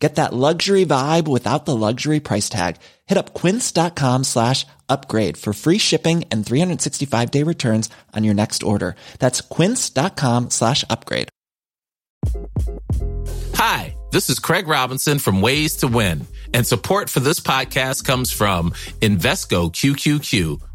Get that luxury vibe without the luxury price tag. Hit up quince.com slash upgrade for free shipping and 365 day returns on your next order. That's quince.com slash upgrade. Hi, this is Craig Robinson from Ways to Win, and support for this podcast comes from Invesco QQQ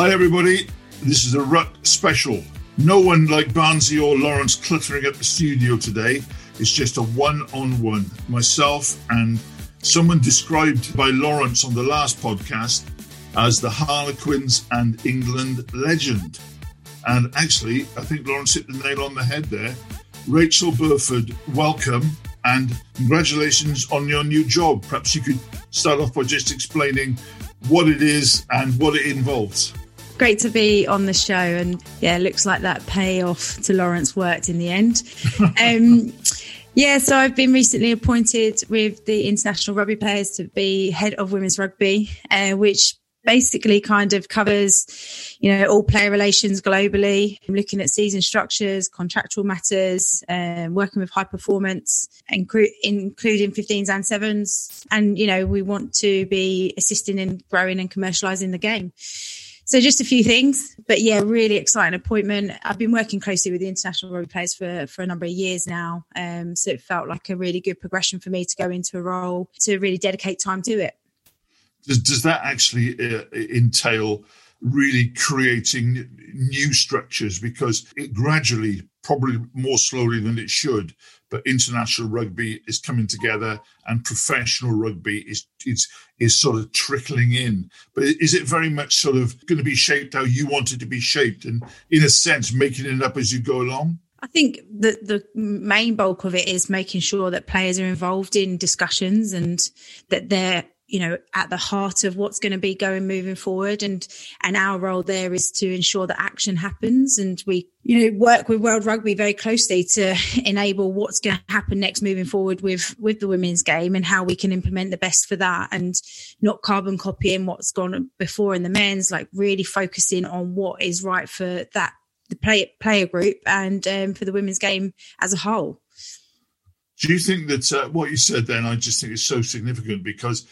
Hi, everybody. This is a Ruck special. No one like Barnsey or Lawrence cluttering up the studio today. It's just a one on one. Myself and someone described by Lawrence on the last podcast as the Harlequins and England legend. And actually, I think Lawrence hit the nail on the head there. Rachael Burford, welcome and congratulations on your new job. Perhaps you could start off by just explaining what it is and what it involves great to be on the show. And yeah, looks like that payoff to Lawrence worked in the end. Um, yeah, so I've been recently appointed with the international rugby players to be head of women's rugby, uh, which basically kind of covers, you know, all player relations globally, I'm looking at season structures, contractual matters, um, working with high performance, including 15s and sevens. And, you know, we want to be assisting in growing and commercializing the game. So just a few things, but yeah, really exciting appointment. I've been working closely with the international rugby players for, for a number of years now. Um, so it felt like a really good progression for me to go into a role to really dedicate time to it. Does, does that actually uh, entail really creating new structures? Because it gradually, probably more slowly than it should, but international rugby is coming together and professional rugby is is is sort of trickling in. But is it very much sort of going to be shaped how you want it to be shaped, and in a sense, making it up as you go along? I think the the main bulk of it is making sure that players are involved in discussions and that they're you know at the heart of what's going to be going moving forward. And and our role there is to ensure that action happens. And we you know work with world rugby very closely to enable what's going to happen next moving forward with with the women's game and how we can implement the best for that and not carbon copying what's gone before in the men's like really focusing on what is right for that the play, player group and um, for the women's game as a whole do you think that uh, what you said then i just think is so significant because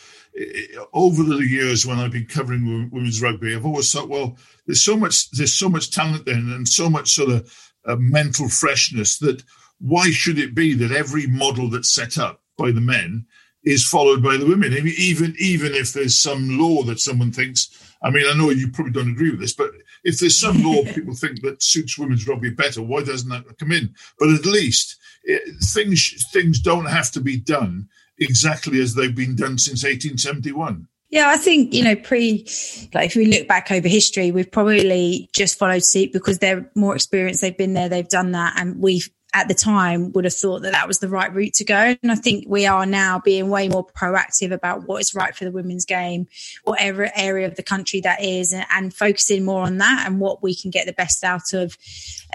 over the years when I've been covering women's rugby, I've always thought, well, there's so much there's so much talent there and so much sort of uh, mental freshness that why should it be that every model that's set up by the men is followed by the women? Even even if there's some law that someone thinks, I mean, I know you probably don't agree with this, but if there's some law people think that suits women's rugby better, why doesn't that come in? But at least it, eh, things things don't have to be done exactly as they've been done since 1871. Yeah, I think, you know, pre, like if we look back over history, we've probably just followed suit because they're more experienced. They've been there, they've done that. And we've, at the time, would have thought that that was the right route to go. And I think we are now being way more proactive about what is right for the women's game, whatever area of the country that is, and, and focusing more on that and what we can get the best out of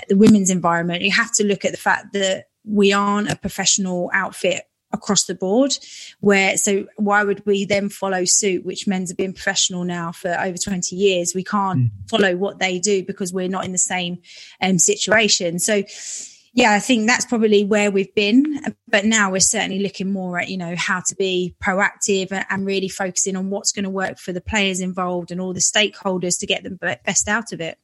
the women's environment. You have to look at the fact that we aren't a professional outfit across the board where so why would we then follow suit which men's have been professional now for over 20 years we can't mm. follow what they do because we're not in the same um, situation so yeah i think that's probably where we've been but now we're certainly looking more at you know how to be proactive and really focusing on what's going to work for the players involved and all the stakeholders to get the best out of it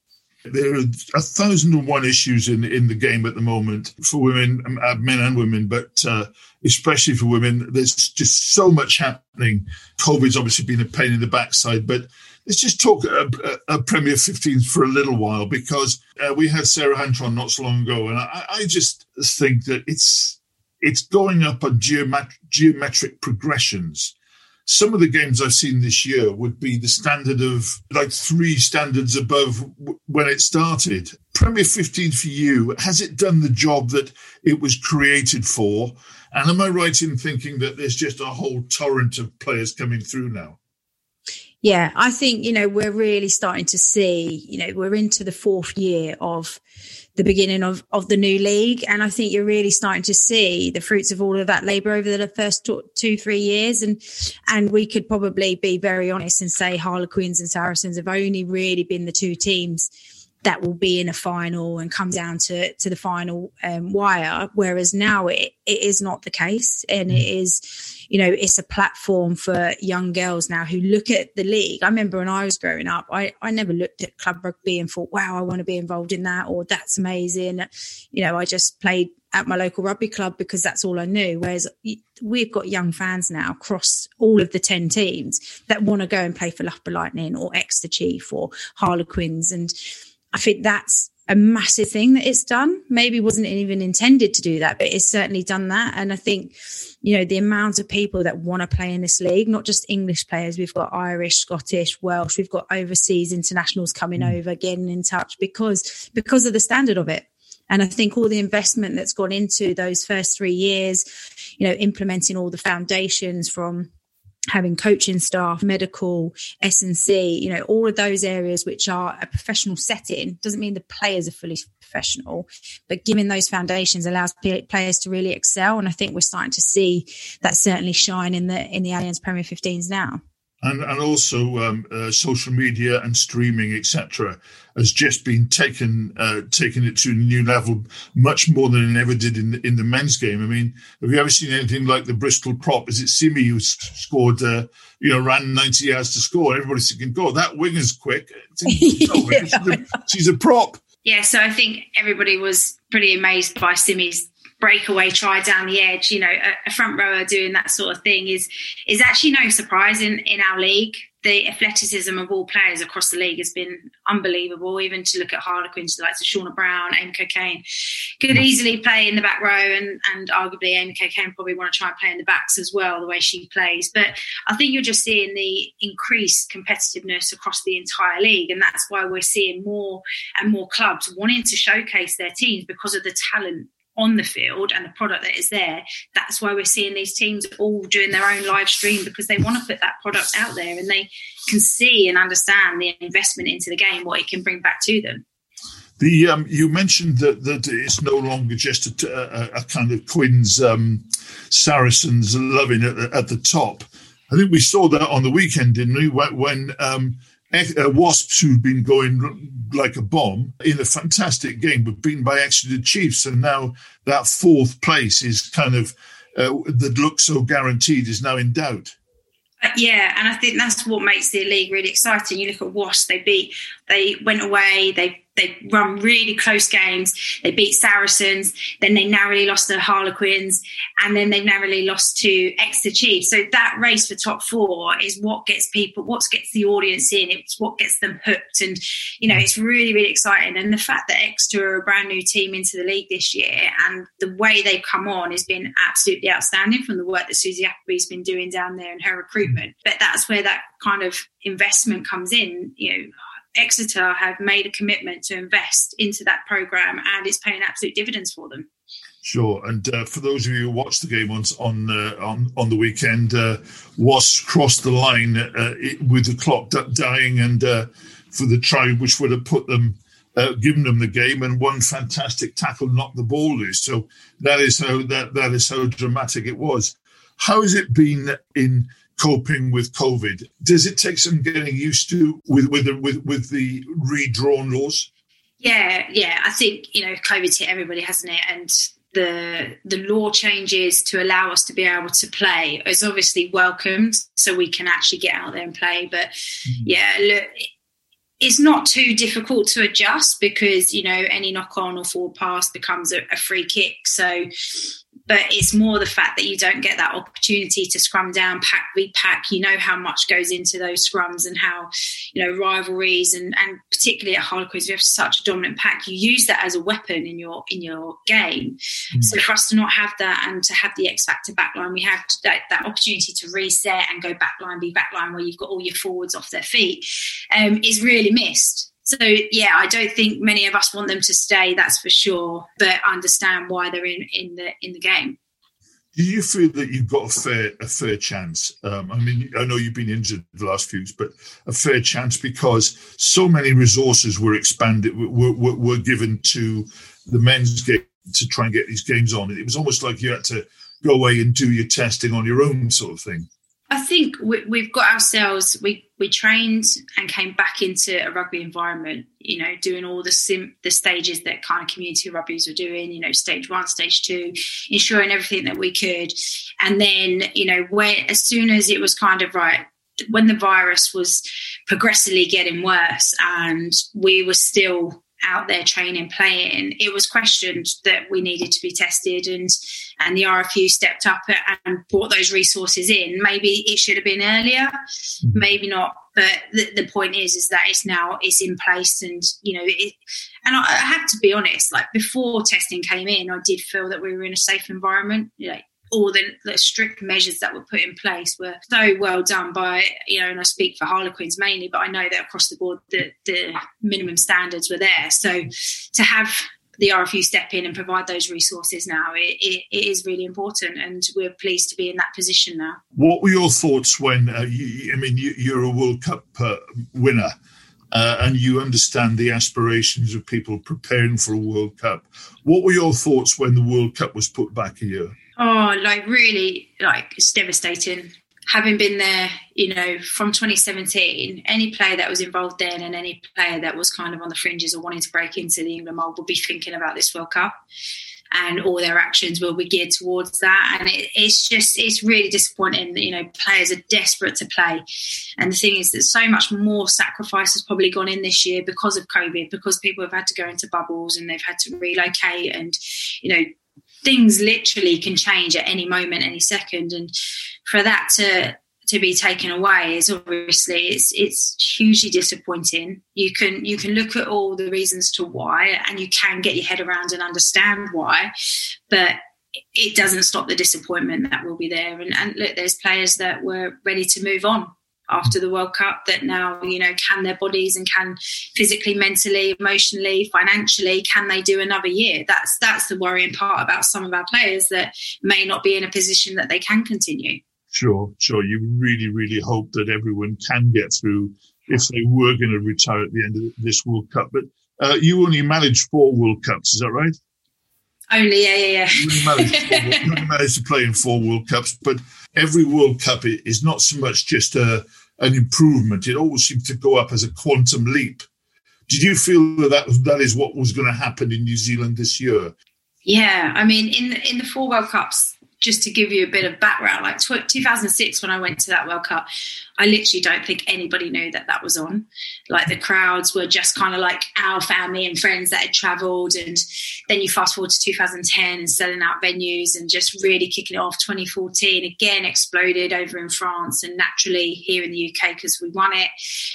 there are a thousand and one issues in in the game at the moment for women, um, uh, men and women, but uh, especially for women. There's just so much happening. COVID's obviously been a pain in the backside, but let's just talk a, a, a Premier 15s for a little while because uh, we had Sarah Hunter not so long ago, and I, I just think that it's it's going up on geomet- geometric progressions some of the games I've seen this year would be the standard of like three standards above w- when it started. Premier 15 for you, has it done the job that it was created for? And am I right in thinking that there's just a whole torrent of players coming through now? Yeah, I think, you know, we're really starting to see, you know, we're into the fourth year of the beginning of, of the new league. And I think you're really starting to see the fruits of all of that labour over the first two, three years. And, and we could probably be very honest and say Harlequins and Saracens have only really been the two teams that will be in a final and come down to to the final um, wire. Whereas now it, it is not the case, and it mm. you know, it's a platform for young girls now who look at the league. I remember when I was growing up, I I never looked at club rugby and thought, wow, I want to be involved in that, or that's amazing. You know, I just played at my local rugby club because that's all I knew. Whereas we've got young fans now across all of the 10 teams that want to go and play for Loughborough Lightning or Exeter Chief or Harlequins. And I think that's a massive thing that it's done. Maybe wasn't even intended to do that, but it's certainly done that. And I think, you know, the amount of people that want to play in this league, not just English players, we've got Irish, Scottish, Welsh, we've got overseas internationals coming mm. over, getting in touch because because of the standard of it. And I think all the investment that's gone into those first three years, you know, implementing all the foundations from having coaching staff, medical, S&C, you know, all of those areas which are a professional setting doesn't mean the players are fully professional, but giving those foundations allows players to really excel. And I think we're starting to see that certainly shine in the in the Allianz Premier 15s now and and also um, uh, social media and streaming, etc., has just been taken uh, taken it to a new level, much more than it ever did in the, in the men's game. I mean, have you ever seen anything like the Bristol prop? Is it Simi who scored? Uh, you know, ran ninety yards to score. Everybody's thinking, "God, that winger's quick." yeah. she's, a, she's a prop. Yeah, so I think everybody was pretty amazed by Simi's breakaway try down the edge, you know, a, a, front rower doing that sort of thing is is actually no surprise in, in our league. The athleticism of all players across the league has been unbelievable. Even to look at Harlequins, the likes of Shaunagh Brown, Amy Cockayne, could mm. easily play in the back row, and and arguably Amy Cockayne probably want to try and play in the backs as well, the way she plays. But I think you're just seeing the increased competitiveness across the entire league, and that's why we're seeing more and more clubs wanting to showcase their teams because of the talent on the field and the product that is there. That's why we're seeing these teams all doing their own live stream because they want to put that product out there and they can see and understand the investment into the game, what it can bring back to them. The um, you mentioned that that it's no longer just a, a, a kind of Quins um, Saracens loving at the, at the top. I think we saw that on the weekend, didn't we? When um, Wasps, who've been going like a bomb in a fantastic game, were beaten by Exeter Chiefs, and now that fourth place is kind of uh, that looks so guaranteed is now in doubt. Uh, yeah, and I think that's what makes the league really exciting. You look at Wasps; they beat, they went away, they they run really close games. They beat Saracens, then they narrowly lost to Harlequins, and then they narrowly lost to Exeter Chiefs. So that race for top four is what gets people, what gets the audience in. It's what gets them hooked, and you know it's really really exciting. And the fact that Exeter are a brand new team into the league this year, and the way they've come on has been absolutely outstanding from the work that Susie Appleby's been doing down there and her recruitment. But that's where that kind of investment comes in. You know Exeter have made a commitment to invest into that program, and it's paying absolute dividends for them. Sure, and uh, for those of you who watched the game on on uh, on, on the weekend, uh, was crossed the line uh, with the clock dying, and uh, for the try which would have put them, uh, given them the game, and one fantastic tackle knocked the ball loose. So that is how that that is how dramatic it was. How has it been in coping with COVID. Does it take some getting used to with with the, with, with the redrawn laws? Yeah, yeah. I think you know COVID's hit everybody, hasn't it? And the the law changes to allow us to be able to play is obviously welcomed, so we can actually get out there and play. But mm-hmm. yeah, look, it's not too difficult to adjust because you know any knock on or forward pass becomes a, a free kick. So but it's more the fact that you don't get that opportunity to scrum down, pack, repack. You know how much goes into those scrums and how, you know, rivalries and, and particularly at Harlequins, we have such a dominant pack. You use that as a weapon in your in your game. Mm. So for us to not have that and to have the X factor backline, we have that, that opportunity to reset and go backline, be backline where you've got all your forwards off their feet, um, is really missed. So yeah, I don't think many of us want them to stay. That's for sure, but understand why they're in in the in the game. Do you feel that you've got a fair a fair chance? Um, I mean, I know you've been injured the last few, weeks, but a fair chance because so many resources were expanded were, were, were given to the men's game to try and get these games on. It was almost like you had to go away and do your testing on your own, sort of thing. I think we, have got ourselves. We we trained and came back into a rugby environment. You know, doing all the sim, the stages that kind of community rugby's were doing. You know, stage one, stage two, ensuring everything that we could, and then you know, when as soon as it was kind of right, when the virus was progressively getting worse, and we were still out there training, playing, it was questioned that we needed to be tested, and and the RFU stepped up and brought those resources in. Maybe it should have been earlier, mm-hmm. maybe not. But the, the point is, is that it's now it's in place, and you know, it, and I, I have to be honest. Like before testing came in, I did feel that we were in a safe environment. Like all the, the, strict measures that were put in place were so well done by you know and i speak for harlequins mainly but i know that across the board the, the minimum standards were there so to have the RFU step in and provide those resources now, it, it, it is really important, and we're pleased to be in that position now. What were your thoughts when uh, you, I mean you, are a World Cup uh, winner? Uh, and you understand the aspirations of people preparing for a World Cup. What were your thoughts when the World Cup was put back a year? Oh, like really, like it's devastating. Having been there, you know, from 2017, any player that was involved then and any player that was kind of on the fringes or wanting to break into the England mold would be thinking about this World Cup and all their actions will be geared towards that. And it, it's just, it's really disappointing that, you know, players are desperate to play. And the thing is that so much more sacrifice has probably gone in this year because of COVID, because people have had to go into bubbles and they've had to relocate and, you know, things literally can change at any moment, any second, and for that to to be taken away is obviously it's it's hugely disappointing. You can you can look at all the reasons to why, and you can get your head around and understand why, but it doesn't stop the disappointment that will be there. And, and look, there's players that were ready to move on after the World Cup that now, you know, can their bodies and can physically, mentally, emotionally, financially, can they do another year? That's that's the worrying part about some of our players that may not be in a position that they can continue. Sure, sure. You really, really hope that everyone can get through if they were going to retire at the end of this World Cup. But uh, you only managed four World Cups, is that right? Only, yeah, yeah, yeah. You only, managed, you only managed to play in four World Cups, but every World Cup is not so much just a an improvement. It always seemed to go up as a quantum leap. Did you feel that that, that is what was going to happen in New Zealand this year? Yeah, I mean, in in the four World Cups, just to give you a bit of background, like 2006 when I went to that World Cup, I literally don't think anybody knew that that was on. Like the crowds were just kind of like our family and friends that had travelled, and then you fast forward to 2010 and selling out venues and just really kicking it off. 2014 again exploded over in France and naturally here in the UK because we won it,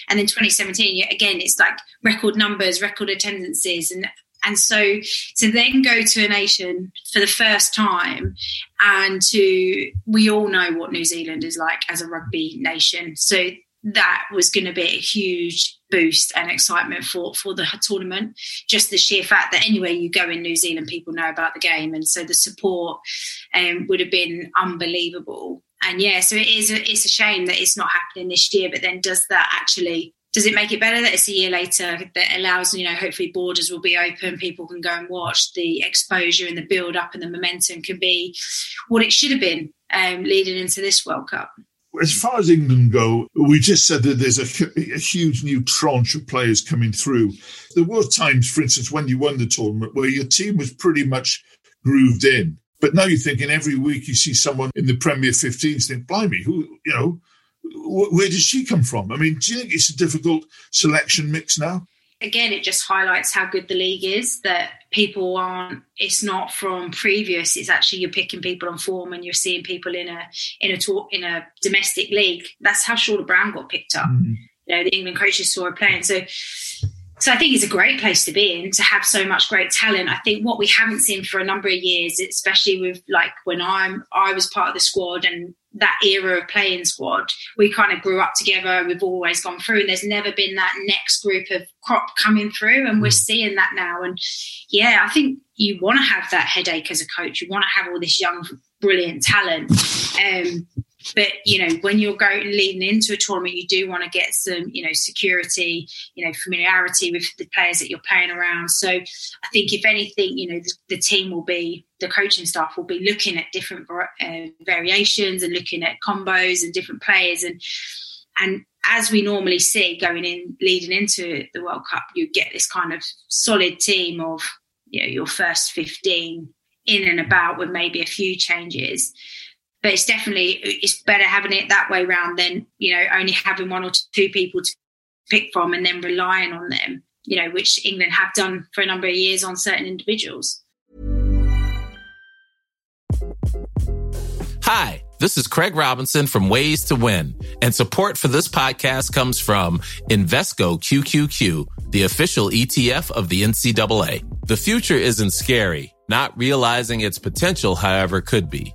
and then 2017 again it's like record numbers, record attendances, and and so to then go to a nation for the first time and to, we all know what New Zealand is like as a rugby nation. So that was going to be a huge boost and excitement for for the tournament. Just the sheer fact that anywhere you go in New Zealand, people know about the game, and so the support um, would have been unbelievable. And yeah, so it is. A, it's a shame that it's not happening this year. But then, does that actually does it make it better that it's a year later that allows you know hopefully borders will be open people can go and watch the exposure and the build up and the momentum can be what it should have been um, leading into this world cup as far as England go, we just said that there's a, a, huge new tranche of players coming through. There were times, for instance, when you won the tournament where your team was pretty much grooved in. But now you're thinking every week you see someone in the Premier 15s think, blimey, who, you know, where does she come from? I mean, do you think it's a difficult selection mix now? Again, it just highlights how good the league is. That people aren't. It's not from previous. It's actually you're picking people on form, and you're seeing people in a in a talk in a domestic league. That's how Charlotte Brown got picked up. Mm-hmm. You know, the England coaches saw her playing. So so I think it's a great place to be in to have so much great talent. I think what we haven't seen for a number of years, especially with like when I'm I was part of the squad and that era of playing squad, we kind of grew up together. We've always gone through, and there's never been that next group of crop coming through, and we're mm. seeing that now. And yeah, I think you want to have that headache as a coach. You want to have all this young, brilliant talent. Um, but you know, when you're going leading into a tournament, you do want to get some, you know, security, you know, familiarity with the players that you're playing around. So I think if anything, you know, the, the team will be the coaching staff will be looking at different uh, variations and looking at combos and different players and and as we normally see going in leading into the World Cup, you get this kind of solid team of you know your first 15 in and about with maybe a few changes but it's definitely it's better having it that way round than you know only having one or two people to pick from and then relying on them you know which england have done for a number of years on certain individuals. Hi this is craig robinson from ways to win and support for this podcast comes from invesco qqq the official etf of the ncaa the future isn't scary not realizing its potential however could be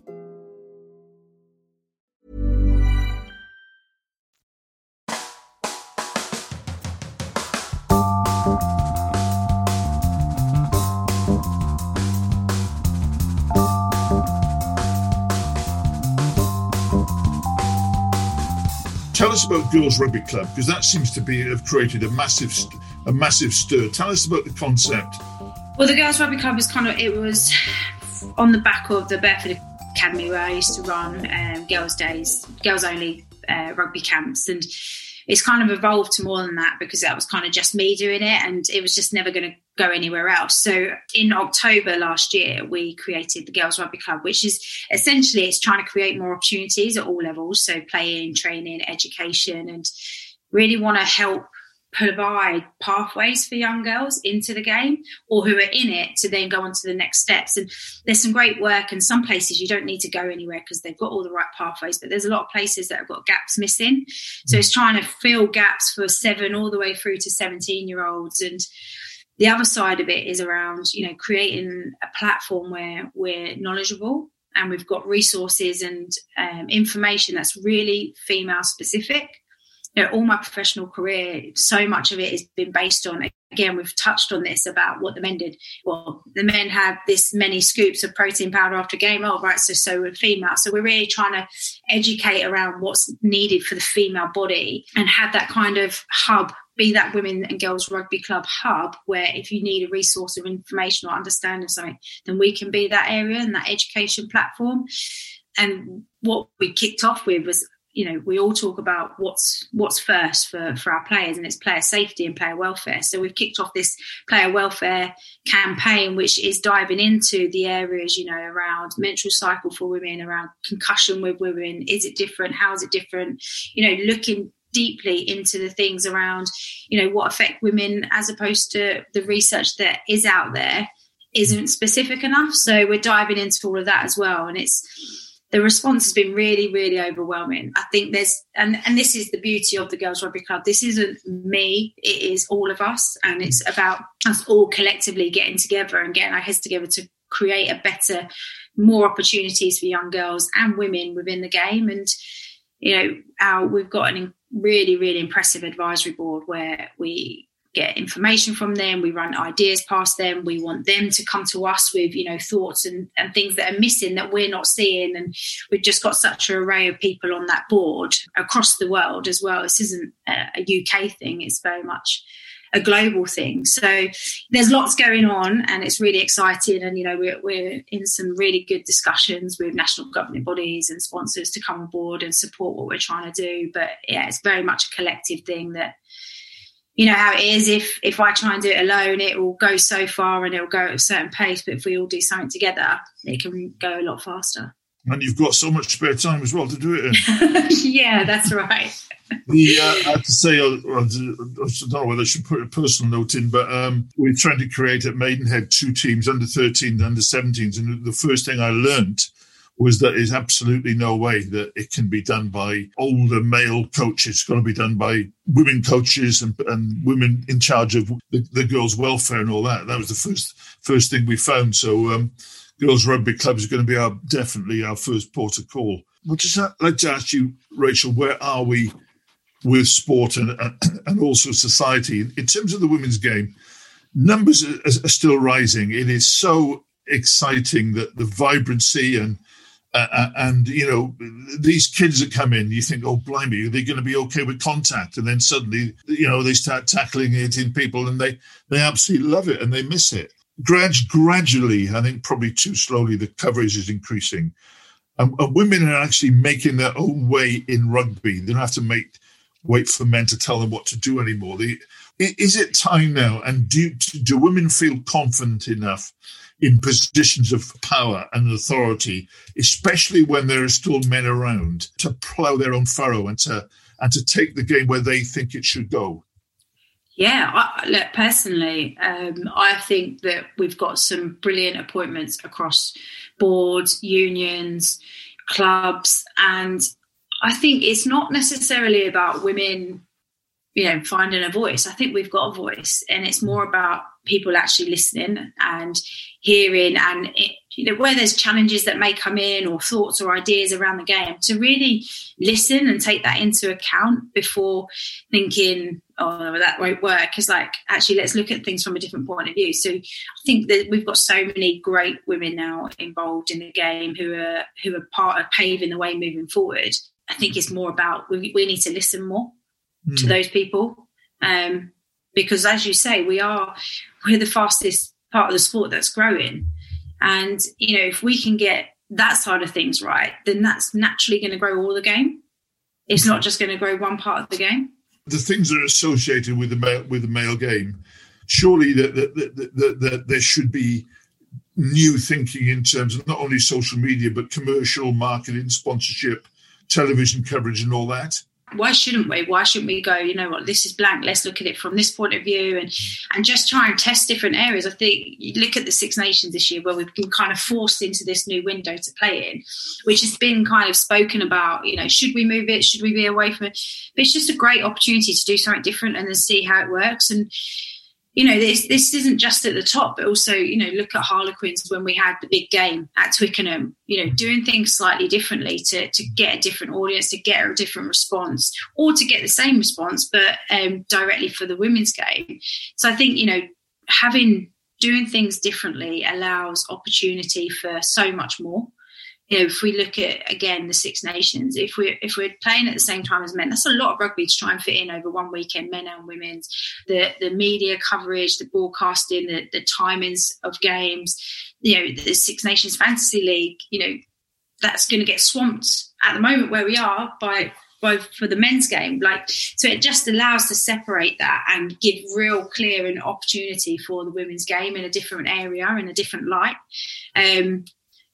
Tell us about Girls Rugby Club because that seems to be have created a massive a massive stir. Tell us about the concept. Well, the Girls Rugby Club was kind of it was on the back of the Bedford Academy where I used to run um, girls' days, girls only uh, rugby camps, and it's kind of evolved to more than that because that was kind of just me doing it and it was just never going to go anywhere else. So in October last year, we created the Girls Rugby Club, which is essentially it's trying to create more opportunities at all levels. So playing, training, education, and really want to help provide pathways for young girls into the game or who are in it to then go on to the next steps. And there's some great work, and some places you don't need to go anywhere because they've got all the right pathways, but there's a lot of places that have got gaps missing. So it's trying to fill gaps for seven all the way through to 17 year olds. And the other side of it is around, you know, creating a platform where we're knowledgeable and we've got resources and um, information that's really female specific you know, all my professional career, so much of it has been based on, again, we've touched on this about what the men did. Well, the men have this many scoops of protein powder after a game. Oh, right. So, so we're female. So we're really trying to educate around what's needed for the female body and have that kind of hub be that women and girls rugby club hub where if you need a resource of information or understanding something then we can be that area and that education platform. And what we kicked off with was you know we all talk about what's what's first for for our players and it's player safety and player welfare. So we've kicked off this player welfare campaign which is diving into the areas you know around menstrual cycle for women around concussion with women. Is it different? How is it different? You know looking deeply into the things around you know what affect women as opposed to the research that is out there isn't specific enough so we're diving into all of that as well and it's the response has been really, really overwhelming. I think there's, and, and this is the beauty of the Girls Rugby Club. This isn't me, it is all of us. And it's about us all collectively getting together and getting our heads together to create a better, more opportunities for young girls and women within the game. And, you know, our, we've got an really, really impressive advisory board where we get information from them we run ideas past them we want them to come to us with you know thoughts and, and things that are missing that we're not seeing. And we've just got such an array of people on that board across the world as well. This isn't a, uk thing. It's very much a global thing. So there's lots going on, and it's really exciting. And you know, we're we're in some really good discussions with national governing bodies and sponsors to come on board and support what we're trying to do. But yeah, it's very much a collective thing that you know how it is if if i try and do it alone it will go so far and it will go at a certain pace but if we all do something together it can go a lot faster and you've got so much spare time as well to do it in. yeah that's right the, uh, I have to say, uh, I don't know whether I should put a personal note in, but um, we're trying to create at Maidenhead two teams, under 13s and under 17s. And the first thing I learned was that there's absolutely no way that it can be done by older male coaches. It's got to be done by women coaches and, and women in charge of the, the, girls' welfare and all that. That was the first first thing we found. So, um, girls' rugby clubs are going to be our definitely our first port of call. I'd just like to ask you, Rachael, where are we with sport and and also society in terms of the women's game? Numbers are, are still rising. It is so exciting that the vibrancy and uh, uh, and you know these kids that come in you think oh blimey are they going to be okay with contact and then suddenly you know they start tackling it in people and they they absolutely love it and they miss it Grad- gradually i think probably too slowly the coverage is increasing. And, and women are actually making their own way in rugby. They don't have to make wait for men to tell them what to do anymore. They, is it time now? And do do women feel confident enough in positions of power and authority, especially when there are still men around to plough their own furrow and to and to take the game where they think it should go. Yeah, I, look, personally, um, I think that we've got some brilliant appointments across boards, unions, clubs, and I think it's not necessarily about women you know finding a voice. I think we've got a voice and it's more about people actually listening and hearing and it, you know where there's challenges that may come in or thoughts or ideas around the game to really listen and take that into account before thinking oh that won't work. It's like actually let's look at things from a different point of view. So i think that we've got so many great women now involved in the game who are who are part of paving the way moving forward. I think it's more about we, we need to listen more mm. to those people. Um, because as you say, we are we're the fastest part of the sport that's growing. And you know, if we can get that side of things right, then that's naturally going to grow all the game. It's not just going to grow one part of the game. The things that are associated with the male, with the male game, surely that that, that there should be new thinking in terms of not only social media but commercial marketing, sponsorship, television coverage, and all that why shouldn't we? Why shouldn't we go, you know what, this is blank, let's look at it from this point of view and and just try and test different areas. I think you look at the Six Nations this year where we've been kind of forced into this new window to play in, which has been kind of spoken about, you know, should we move it? Should we be away from it? But it's just a great opportunity to do something different and then see how it works. And you know, this this isn't just at the top, but also, you know, look at Harlequins when we had the big game at Twickenham, you know, doing things slightly differently to, to get a different audience, to get a different response, or to get the same response, but um, directly for the women's game. So I think, you know, having doing things differently allows opportunity for so much more you know, if we look at again the Six Nations, if we're if we're playing at the same time as men, that's a lot of rugby to try and fit in over one weekend, men and women's. The the media coverage, the broadcasting, the, the timings of games, you know, the Six Nations Fantasy League, you know, that's going to get swamped at the moment where we are by both for the men's game. Like, so it just allows to separate that and give real clear and opportunity for the women's game in a different area, in a different light. Um,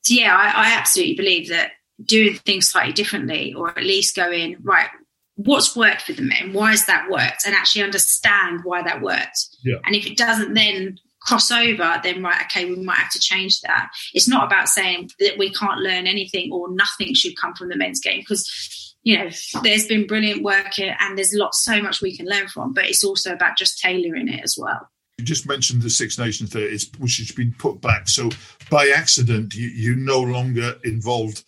so yeah, I, I absolutely believe that doing things slightly differently, or at least going right, what's worked for the men? Why has that worked? And actually understand why that worked. Yeah. And if it doesn't then cross over, then right, okay, we might have to change that. It's not about saying that we can't learn anything or nothing should come from the men's game because you know there's been brilliant work here and there's lots so much we can learn from, but it's also about just tailoring it as well. You just mentioned the Six Nations there, which has been put back. So by accident, you, you're no longer involved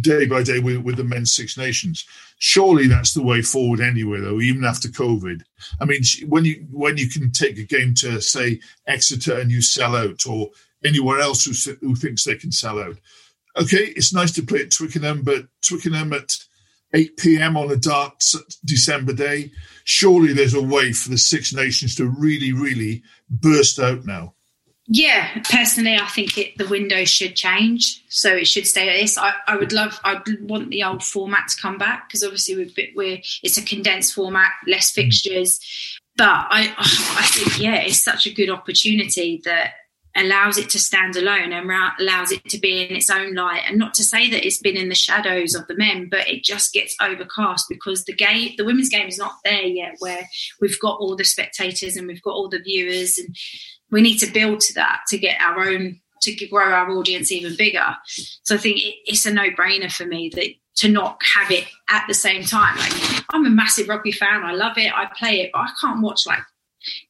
day by day with, with the men's Six Nations. Surely that's the way forward anyway, though, even after COVID. I mean, when you when you can take a game to say Exeter and you sell out, or anywhere else who, who thinks they can sell out. Okay, it's nice to play at Twickenham, but Twickenham at 8 p.m. on a dark December day. Surely there's a way for the Six Nations to really, really burst out now. Yeah, personally, I think it, the window should change, so it should stay at this. I, I would love, I want the old format to come back because obviously we've we're it's a condensed format, less mm. fixtures, but I I think yeah, it's such a good opportunity that allows it to stand alone and allows it to be in its own light and not to say that it's been in the shadows of the men but it just gets overcast because the game the women's game is not there yet where we've got all the spectators and we've got all the viewers and we need to build to that to get our own to grow our audience even bigger. So I think it, it's a no brainer for me that to not have it at the same time. Like I'm a massive rugby fan. I love it. I play it, but I can't watch like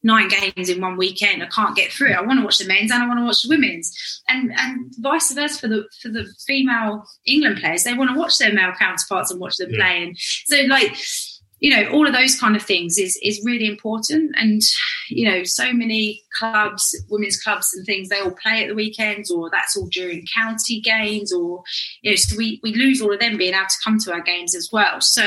nine games in one weekend. I can't get through it. I want to watch the men's and I want to watch the women's, and and vice versa for the for the female England players. They want to watch their male counterparts and watch them yeah. play. And so like you know all of those kind of things is is really important and you know so many clubs women's clubs and things they all play at the weekends or that's all during county games or you know so we we lose all of them being able to come to our games as well. So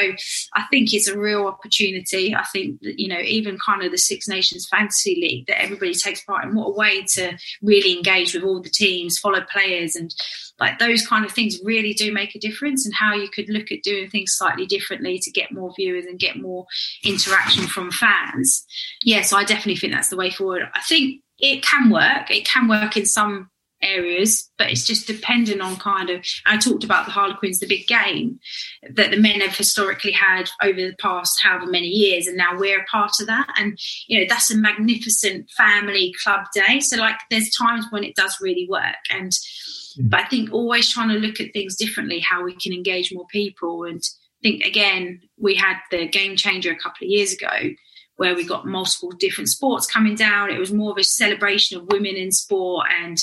i think it's a real opportunity. I think that you know even kind of the six nations fantasy league that everybody takes part in what a way to really engage with all the teams follow players and like those kind of things really do make a difference and how you could look at doing things slightly differently to get more viewers and get more interaction from fans. Yes yeah, so i definitely think that's the way forward. I think it can work it can work in some areas, but it's just dependent on kind of. I talked about the Harlequins, the big game that the men have historically had over the past however many years, and now we're a part of that. And you know that's a magnificent family club day. So like, there's times when it does really work, and Mm. But I think always trying to look at things differently, how we can engage more people. And I think, again, we had the game changer a couple of years ago where we got multiple different sports coming down. It was more of a celebration of women in sport. And,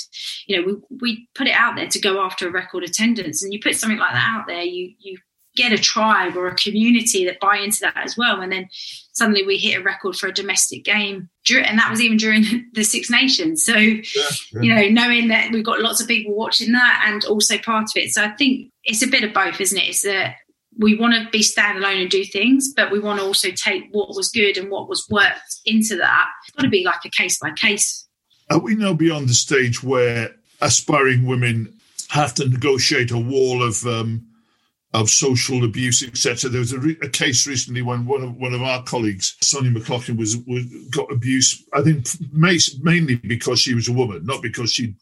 you know, we, we put it out there to go after a record attendance. And you put something like that out there, you, you get a tribe or a community that buy into that as well. And then suddenly we hit a record for a domestic game. And that was even during the Six Nations. So, yeah, yeah. you know, knowing that we've got lots of people watching that and also part of it. So I think it's a bit of both, isn't it? It's that we want to be standalone and do things, but we want to also take what was good and what was worked into that. It's got to be like a case by case. Are we now beyond the stage where aspiring women have to negotiate a wall of um, of social abuse, etc. There was a, re- a, case recently when one of one of our colleagues, Sonja McLaughlan, was, was got abuse. I think mainly because she was a woman, not because she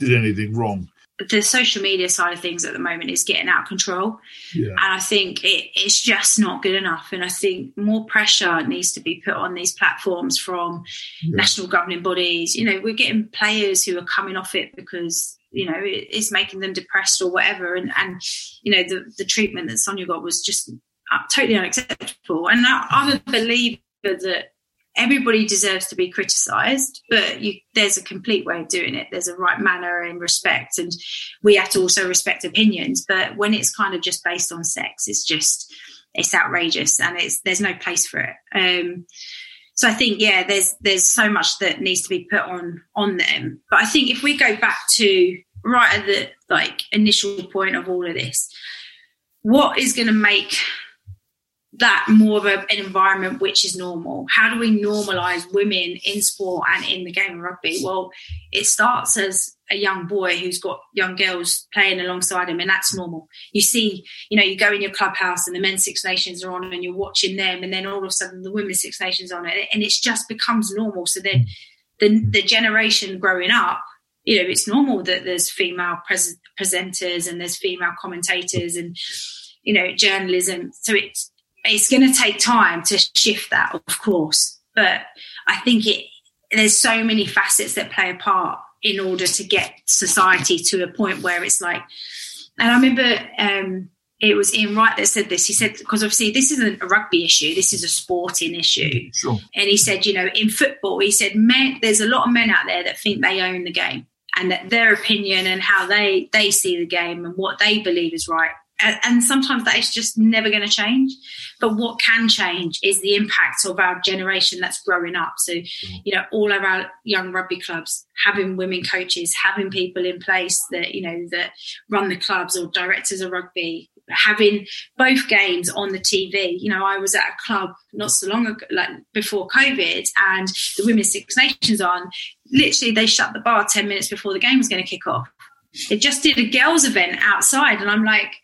did anything wrong. The social media side of things at the moment is getting out of control, yeah. and I think it, it's just not good enough. And I think more pressure needs to be put on these platforms from yeah. national governing bodies. You know, we're getting players who are coming off it because you know it's making them depressed or whatever and and you know the the treatment that Sonja got was just uh, totally unacceptable and I, i'm a believer that everybody deserves to be criticized but you, there's a complete way of doing it. There's a right manner and respect and we have to also respect opinions. But when it's kind of just based on sex it's just it's outrageous and it's there's no place for it. Um, so I think yeah, there's there's so much that needs to be put on on them. But I think if we go back to right at the like initial point of all of this, what is going to make that more of an environment which is normal? How do we normalize women in sport and in the game of rugby? Well, it starts as a young boy who's got young girls playing alongside him, and that's normal. You see, you know, you go in your clubhouse and the men's Six Nations are on, and you're watching them, and then all of a sudden the women's Six Nations on it, and it just becomes normal. So then, the the generation growing up, you know, it's normal that there's female pres- presenters and there's female commentators and you know journalism. So it's it's going to take time to shift that, of course, but I think it there's so many facets that play a part in order to get society to a point where it's like, and I remember um, it was Ian Wright that said this. He said, because obviously this isn't a rugby issue, this is a sporting issue. Mm, sure. And he said, you know, in football, he said, men, there's a lot of men out there that think they own the game and that their opinion and how they they see the game and what they believe is right and sometimes that is just never going to change. But what can change is the impact of our generation that's growing up. So, mm. you know, all of our young rugby clubs having women coaches, having people in place that, you know, that run the clubs or directors of rugby, having both games on the TV. You know, I was at a club not so long ago, like before COVID, and the Women's Six Nations on. Literally, they shut the bar 10 minutes before the game was going to kick off. It just did a girls' event outside, and I'm like,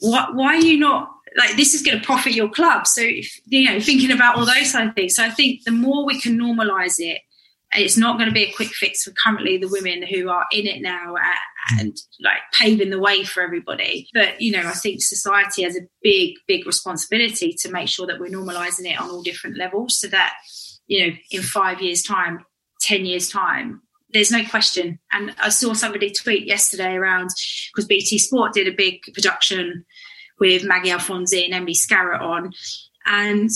what, why are you not like this is going to profit your club? So if, you know thinking about all those kind of things. So i think the more we can normalize it it's not going to be a quick fix for currently the women who are in it now mm. and like paving the way for everybody. But you know, I think society has a big, big responsibility to make sure that we're normalising it on all different levels, so that you know, in five years' time, ten years' time, there's no question. And I saw somebody tweet yesterday around because BT Sport did a big production with Maggie Alfonsi and Emily Scarratt on, and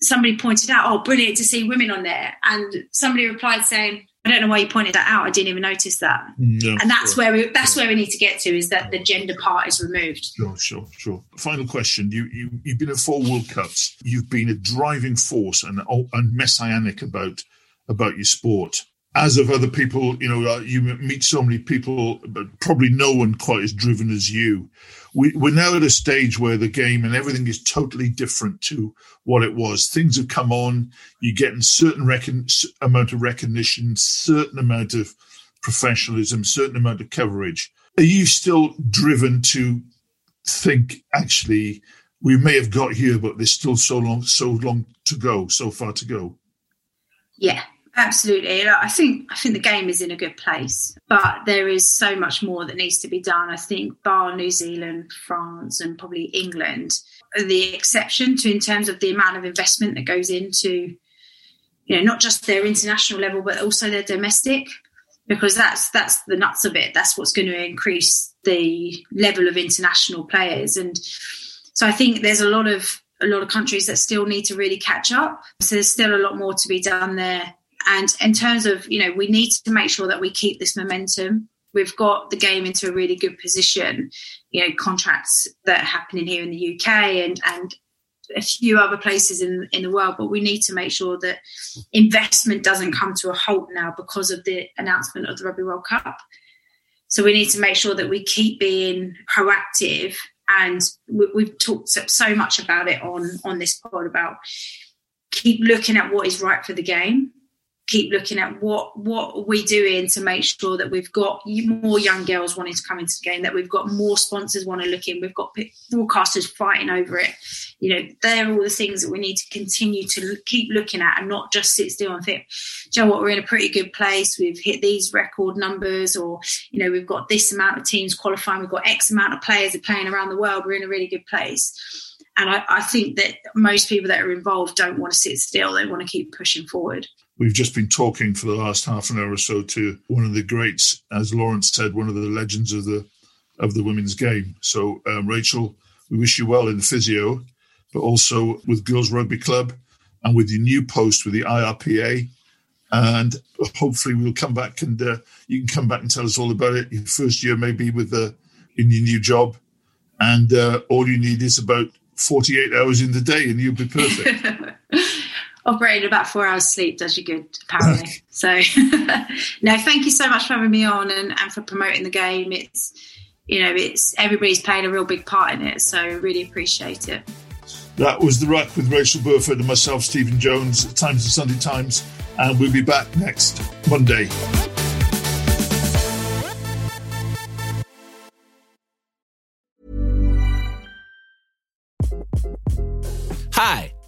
somebody pointed out, "Oh, brilliant to see women on there," and somebody replied saying, "I don't know why you pointed that out. I didn't even notice that." Mm, no, and that's sure. where we that's where we need to get to is that the gender part is removed. Sure, sure, sure. Final question: You you you've been at four World Cups. You've been a driving force and oh, and messianic about about your sport as of other people, you know, uh, you meet so many people, but probably no one quite as driven as you. We, are now at a stage where the game and everything is totally different to what it was. Things have come on. You're getting certain recon- amount of recognition, certain amount of professionalism, certain amount of coverage. Are you still driven to think actually we may have got here, but there's still so long, so long to go, so far to go? Yeah, Absolutely. I think I think the game is in a good place, but there is so much more that needs to be done. I think bar New Zealand, France, and probably England are the exception to in terms of the amount of investment that goes into, you know, not just their international level, but also their domestic, because that's that's the nuts of it. That's what's going to increase the level of international players. And so I think there's a lot of a lot of countries that still need to really catch up. So there's still a lot more to be done there and in terms of, you know, we need to make sure that we keep this momentum. We've got the game into a really good position. You know, contracts that are happening here in the UK and and a few other places in in the world, but we need to make sure that investment doesn't come to a halt now because of the announcement of the Rugby World Cup. So we need to make sure that we keep being proactive, and we, have talked so much about it on on this pod about keep looking at what is right for the game keep looking at what what are we doing to make sure that we've got more young girls wanting to come into the game, that we've got more sponsors want to look in, we've got broadcasters fighting over it. You know, they're all the things that we need to continue to keep looking at and not just sit still and think, you know what, we're in a pretty good place. We've hit these record numbers, or you know, we've got this amount of teams qualifying, we've got X amount of players playing around the world. We're in a really good place. And I, I think that most people that are involved don't want to sit still; they want to keep pushing forward. We've just been talking for the last half an hour or so to one of the greats, as Lawrence said, one of the legends of the of the women's game. So, um, Rachael, we wish you well in physio, but also with Girls Rugby Club and with your new post with the IRPA. And hopefully, we'll come back and uh, you can come back and tell us all about it. Your first year, maybe with the in your new job, and uh, all you need is about forty-eight hours in the day, and you'll be perfect. operating about four hours sleep does you good, apparently. so, no, thank you so much for having me on and, and for promoting the game. It's, you know, it's everybody's playing a real big part in it. So, really appreciate it. That was The Ruck with Rachael Burford and myself, Stephen Jones, Times of Sunday Times. And we'll be back next Monday.